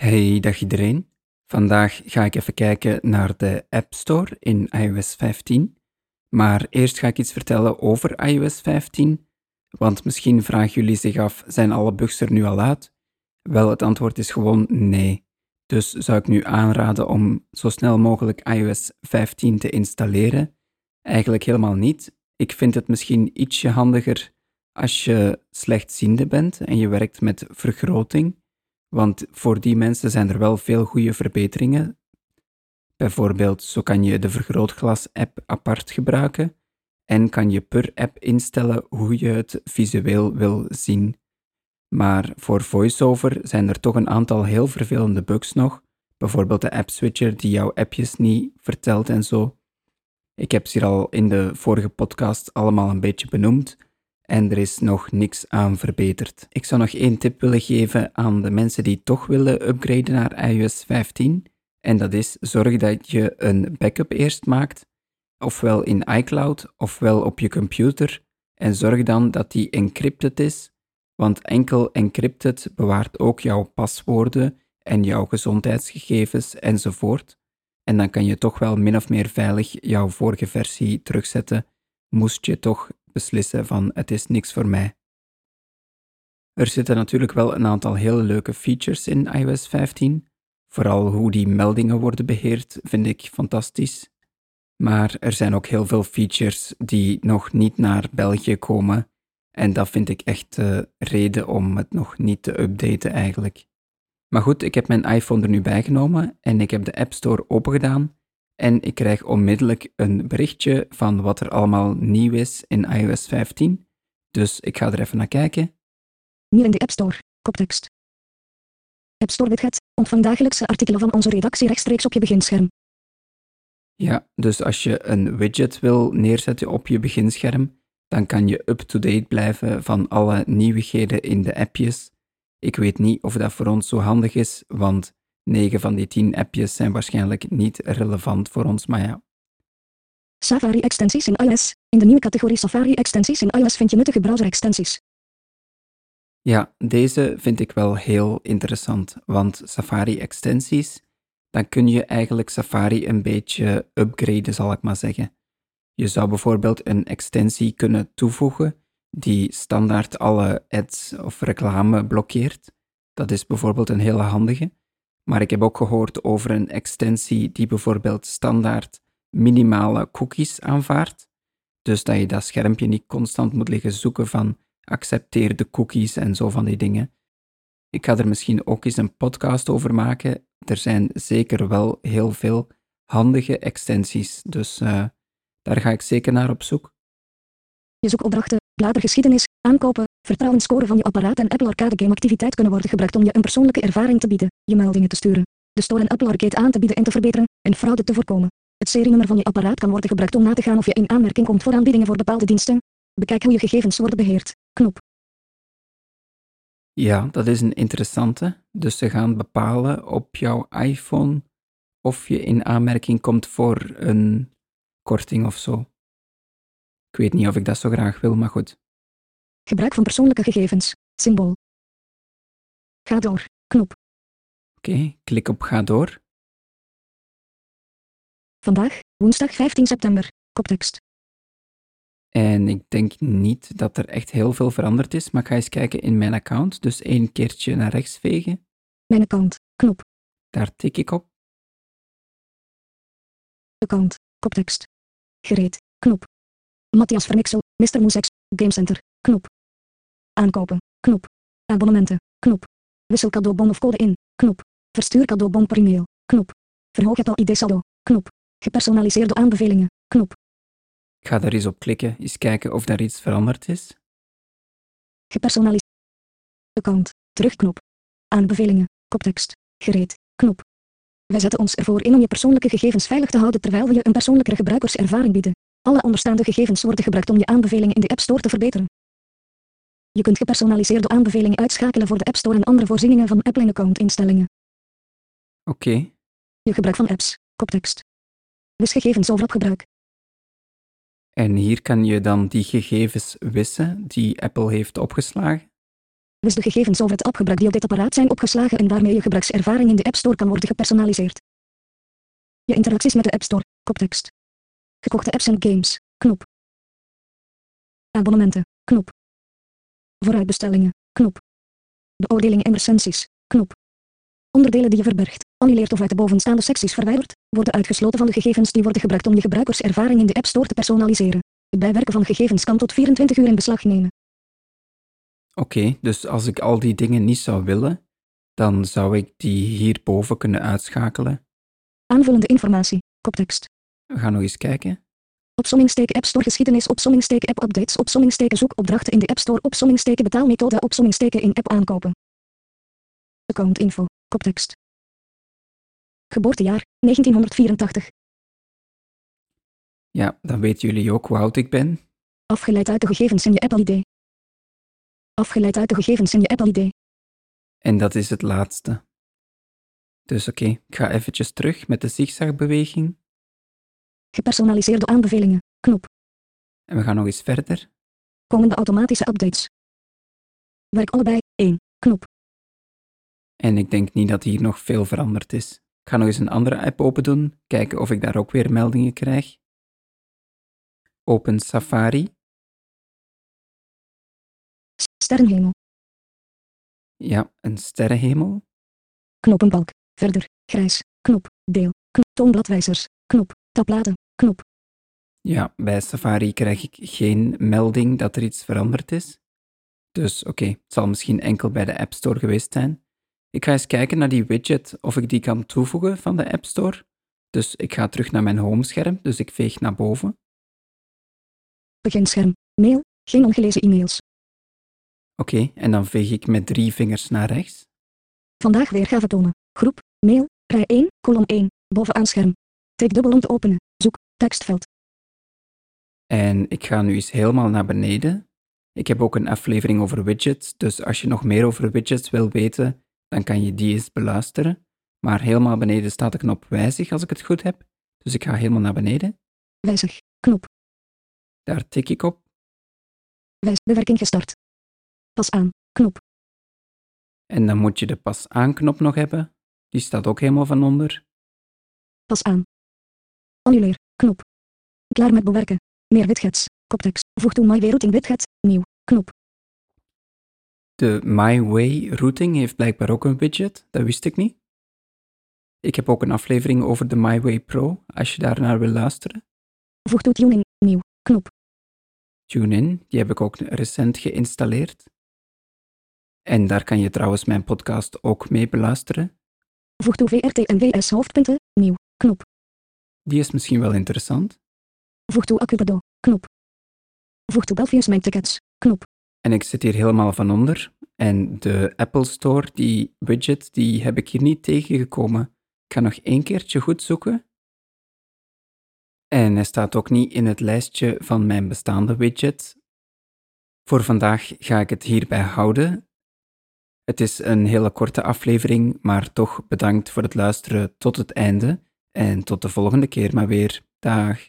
Hey, dag iedereen. Vandaag ga ik even kijken naar de App Store in iOS 15. Maar eerst ga ik iets vertellen over iOS 15. Want misschien vragen jullie zich af: zijn alle bugs er nu al uit? Wel, het antwoord is gewoon nee. Dus zou ik nu aanraden om zo snel mogelijk iOS 15 te installeren? Eigenlijk helemaal niet. Ik vind het misschien ietsje handiger als je slechtziende bent en je werkt met vergroting. Want voor die mensen zijn er wel veel goede verbeteringen. Bijvoorbeeld, zo kan je de vergrootglas-app apart gebruiken en kan je per app instellen hoe je het visueel wil zien. Maar voor VoiceOver zijn er toch een aantal heel vervelende bugs nog, bijvoorbeeld de app switcher die jouw appjes niet vertelt en zo. Ik heb ze hier al in de vorige podcast allemaal een beetje benoemd, en er is nog niks aan verbeterd. Ik zou nog één tip willen geven aan de mensen die toch willen upgraden naar iOS 15. En dat is zorg dat je een backup eerst maakt, ofwel in iCloud ofwel op je computer. En zorg dan dat die encrypted is, want enkel encrypted bewaart ook jouw paswoorden en jouw gezondheidsgegevens enzovoort. En dan kan je toch wel min of meer veilig jouw vorige versie terugzetten, moest je toch beslissen van het is niks voor mij. Er zitten natuurlijk wel een aantal hele leuke features in iOS 15. Vooral hoe die meldingen worden beheerd vind ik fantastisch. Maar er zijn ook heel veel features die nog niet naar België komen. En dat vind ik echt de reden om het nog niet te updaten eigenlijk. Maar goed, ik heb mijn iPhone er nu bijgenomen en ik heb de App Store opengedaan en ik krijg onmiddellijk een berichtje van wat er allemaal nieuw is in iOS 15. Dus ik ga er even naar kijken. Nieuw in de App Store. Koptekst. App Store Widget. Ontvang dagelijkse artikelen van onze redactie rechtstreeks op je beginscherm. Ja, dus als je een widget wil neerzetten op je beginscherm, dan kan je up-to-date blijven van alle nieuwigheden in de appjes. Ik weet niet of dat voor ons zo handig is, want 9 van die 10 appjes zijn waarschijnlijk niet relevant voor ons, maar ja. Safari extensies in iOS. In de nieuwe categorie Safari extensies in iOS vind je nuttige browser extensies. Ja, deze vind ik wel heel interessant, want Safari extensies, dan kun je eigenlijk Safari een beetje upgraden, zal ik maar zeggen. Je zou bijvoorbeeld een extensie kunnen toevoegen die standaard alle ads of reclame blokkeert. Dat is bijvoorbeeld een hele handige. Maar ik heb ook gehoord over een extensie die bijvoorbeeld standaard minimale cookies aanvaardt. Dus dat je dat schermpje niet constant moet liggen zoeken van accepteer de cookies en zo van die dingen. Ik ga er misschien ook eens een podcast over maken. Er zijn zeker wel heel veel handige extensies, dus uh, daar ga ik zeker naar op zoek. Je zoekopdrachten, bladergeschiedenis, aankopen, vertrouwen scoren van je apparaat en Apple Arcade game activiteit kunnen worden gebruikt om je een persoonlijke ervaring te bieden, je meldingen te sturen, de store en Apple Arcade aan te bieden en te verbeteren, en fraude te voorkomen. Het serienummer van je apparaat kan worden gebruikt om na te gaan of je in aanmerking komt voor aanbiedingen voor bepaalde diensten. Bekijk hoe je gegevens worden beheerd. Knop. Ja, dat is een interessante. Dus ze gaan bepalen op jouw iPhone of je in aanmerking komt voor een korting of zo. Ik weet niet of ik dat zo graag wil, maar goed. Gebruik van persoonlijke gegevens. Symbool. Ga door. Knop. Oké, klik op ga door. Vandaag, woensdag 15 september. Koptekst. En ik denk niet dat er echt heel veel veranderd is, maar ik ga eens kijken in mijn account. Dus één keertje naar rechts vegen. Mijn account. Knop. Daar tik ik op. Account. Koptekst. Gereed. Knop. Matthias Vermixel. Mr. Moesex. Gamecenter. Knop. Aankopen. Knop. Abonnementen. Knop. Wissel cadeaubon of code in. Knop. Verstuur cadeaubon per e-mail. Knop. Verhoog het al ID saldo. Knop. Gepersonaliseerde aanbevelingen. Knop. Ik ga daar eens op klikken, eens kijken of daar iets veranderd is. Gepersonaliseerd. Account. Terugknop. Aanbevelingen. Koptekst. Gereed. Knop. Wij zetten ons ervoor in om je persoonlijke gegevens veilig te houden terwijl we je een persoonlijkere gebruikerservaring bieden. Alle onderstaande gegevens worden gebruikt om je aanbevelingen in de App Store te verbeteren. Je kunt gepersonaliseerde aanbevelingen uitschakelen voor de App Store en andere voorzieningen van Apple account instellingen. Oké. Je gebruik van apps. Koptekst. Wis gegevens over appgebruik. En hier kan je dan die gegevens wissen die Apple heeft opgeslagen? Wis de gegevens over het appgebruik die op dit apparaat zijn opgeslagen en waarmee je gebruikservaring in de App Store kan worden gepersonaliseerd. Je interacties met de App Store, koptekst. Gekochte apps en games, knop. Abonnementen, knop. Vooruitbestellingen, knop. Beoordelingen en recensies, knop. Onderdelen die je verbergt, annuleert of uit de bovenstaande secties verwijdert, worden uitgesloten van de gegevens die worden gebruikt om je gebruikerservaring in de App Store te personaliseren. Het bijwerken van gegevens kan tot 24 uur in beslag nemen. Oké, dus als ik al die dingen niet zou willen, dan zou ik die hierboven kunnen uitschakelen. Aanvullende informatie, koptekst. We gaan nog eens kijken. Opsommingsteken App Store geschiedenis Opsommingsteken App Updates Opsommingsteken zoekopdrachten in de App Store Opsommingsteken betaalmethode Opsommingsteken in app aankopen Account info, koptekst Geboortejaar, 1984 Ja, dan weten jullie ook hoe oud ik ben. Afgeleid uit de gegevens in je Apple ID. Afgeleid uit de gegevens in je Apple ID. En dat is het laatste. Dus oké, ik ga eventjes terug met de zigzagbeweging. Gepersonaliseerde aanbevelingen, knop. En we gaan nog eens verder. Komende automatische updates. Werk allebei, 1, knop. En ik denk niet dat hier nog veel veranderd is. Ik ga nog eens een andere app open doen, kijken of ik daar ook weer meldingen krijg. Open Safari. Sterrenhemel, Ja, een sterrenhemel. knopenbalk, verder, grijs, knop, deel, knop, toonbladwijzers, tabbladen, knop. Ja, bij Safari krijg ik geen melding dat er iets veranderd is. Dus oké, het zal misschien enkel bij de App Store geweest zijn. Ik ga eens kijken naar die widget of ik die kan toevoegen van de App Store. Dus ik ga terug naar mijn homescherm, dus ik veeg naar boven. Beginscherm, mail, geen ongelezen e-mails. Oké, en dan veeg ik met drie vingers naar rechts. Vandaag weergave tonen. Groep, mail, rij 1, kolom 1, bovenaan scherm. Tik dubbel om te openen. Zoek, tekstveld. En ik ga nu eens helemaal naar beneden. Ik heb ook een aflevering over widgets, dus als je nog meer over widgets wil weten, dan kan je die eens beluisteren. Maar helemaal beneden staat de knop wijzig als ik het goed heb. Dus ik ga helemaal naar beneden. Wijzig, knop, Daar tik ik op. wijs, bewerking gestart. Pas aan, knop, En dan moet je de pas aan knop nog hebben. Die staat ook helemaal van onder. pas aan. Annuleer, knop. Klaar met bewerken. Meer widgets, koptekst. Voeg toe My Way Routing widget, nieuw, knop. De My Way routing heeft blijkbaar ook een widget, dat wist ik niet. Ik heb ook een aflevering over de My Way Pro, als je daarnaar wil luisteren. Voeg toe tuning, nieuw, knop. TuneIn, die heb ik ook recent geïnstalleerd. En daar kan je trouwens mijn podcast ook mee beluisteren. Voeg toe VRT en WS hoofdpunten, nieuw, knop. Die is misschien wel interessant. Voeg toe Acupado, knop. Voeg toe Belfius Mijn Tickets, knop. En ik zit hier helemaal van onder. En de Apple Store, die widget, die heb ik hier niet tegengekomen. Ik ga nog één keertje goed zoeken. En hij staat ook niet in het lijstje van mijn bestaande widgets. Voor vandaag ga ik het hierbij houden. Het is een hele korte aflevering, maar toch bedankt voor het luisteren tot het einde. En tot de volgende keer maar weer. Dag.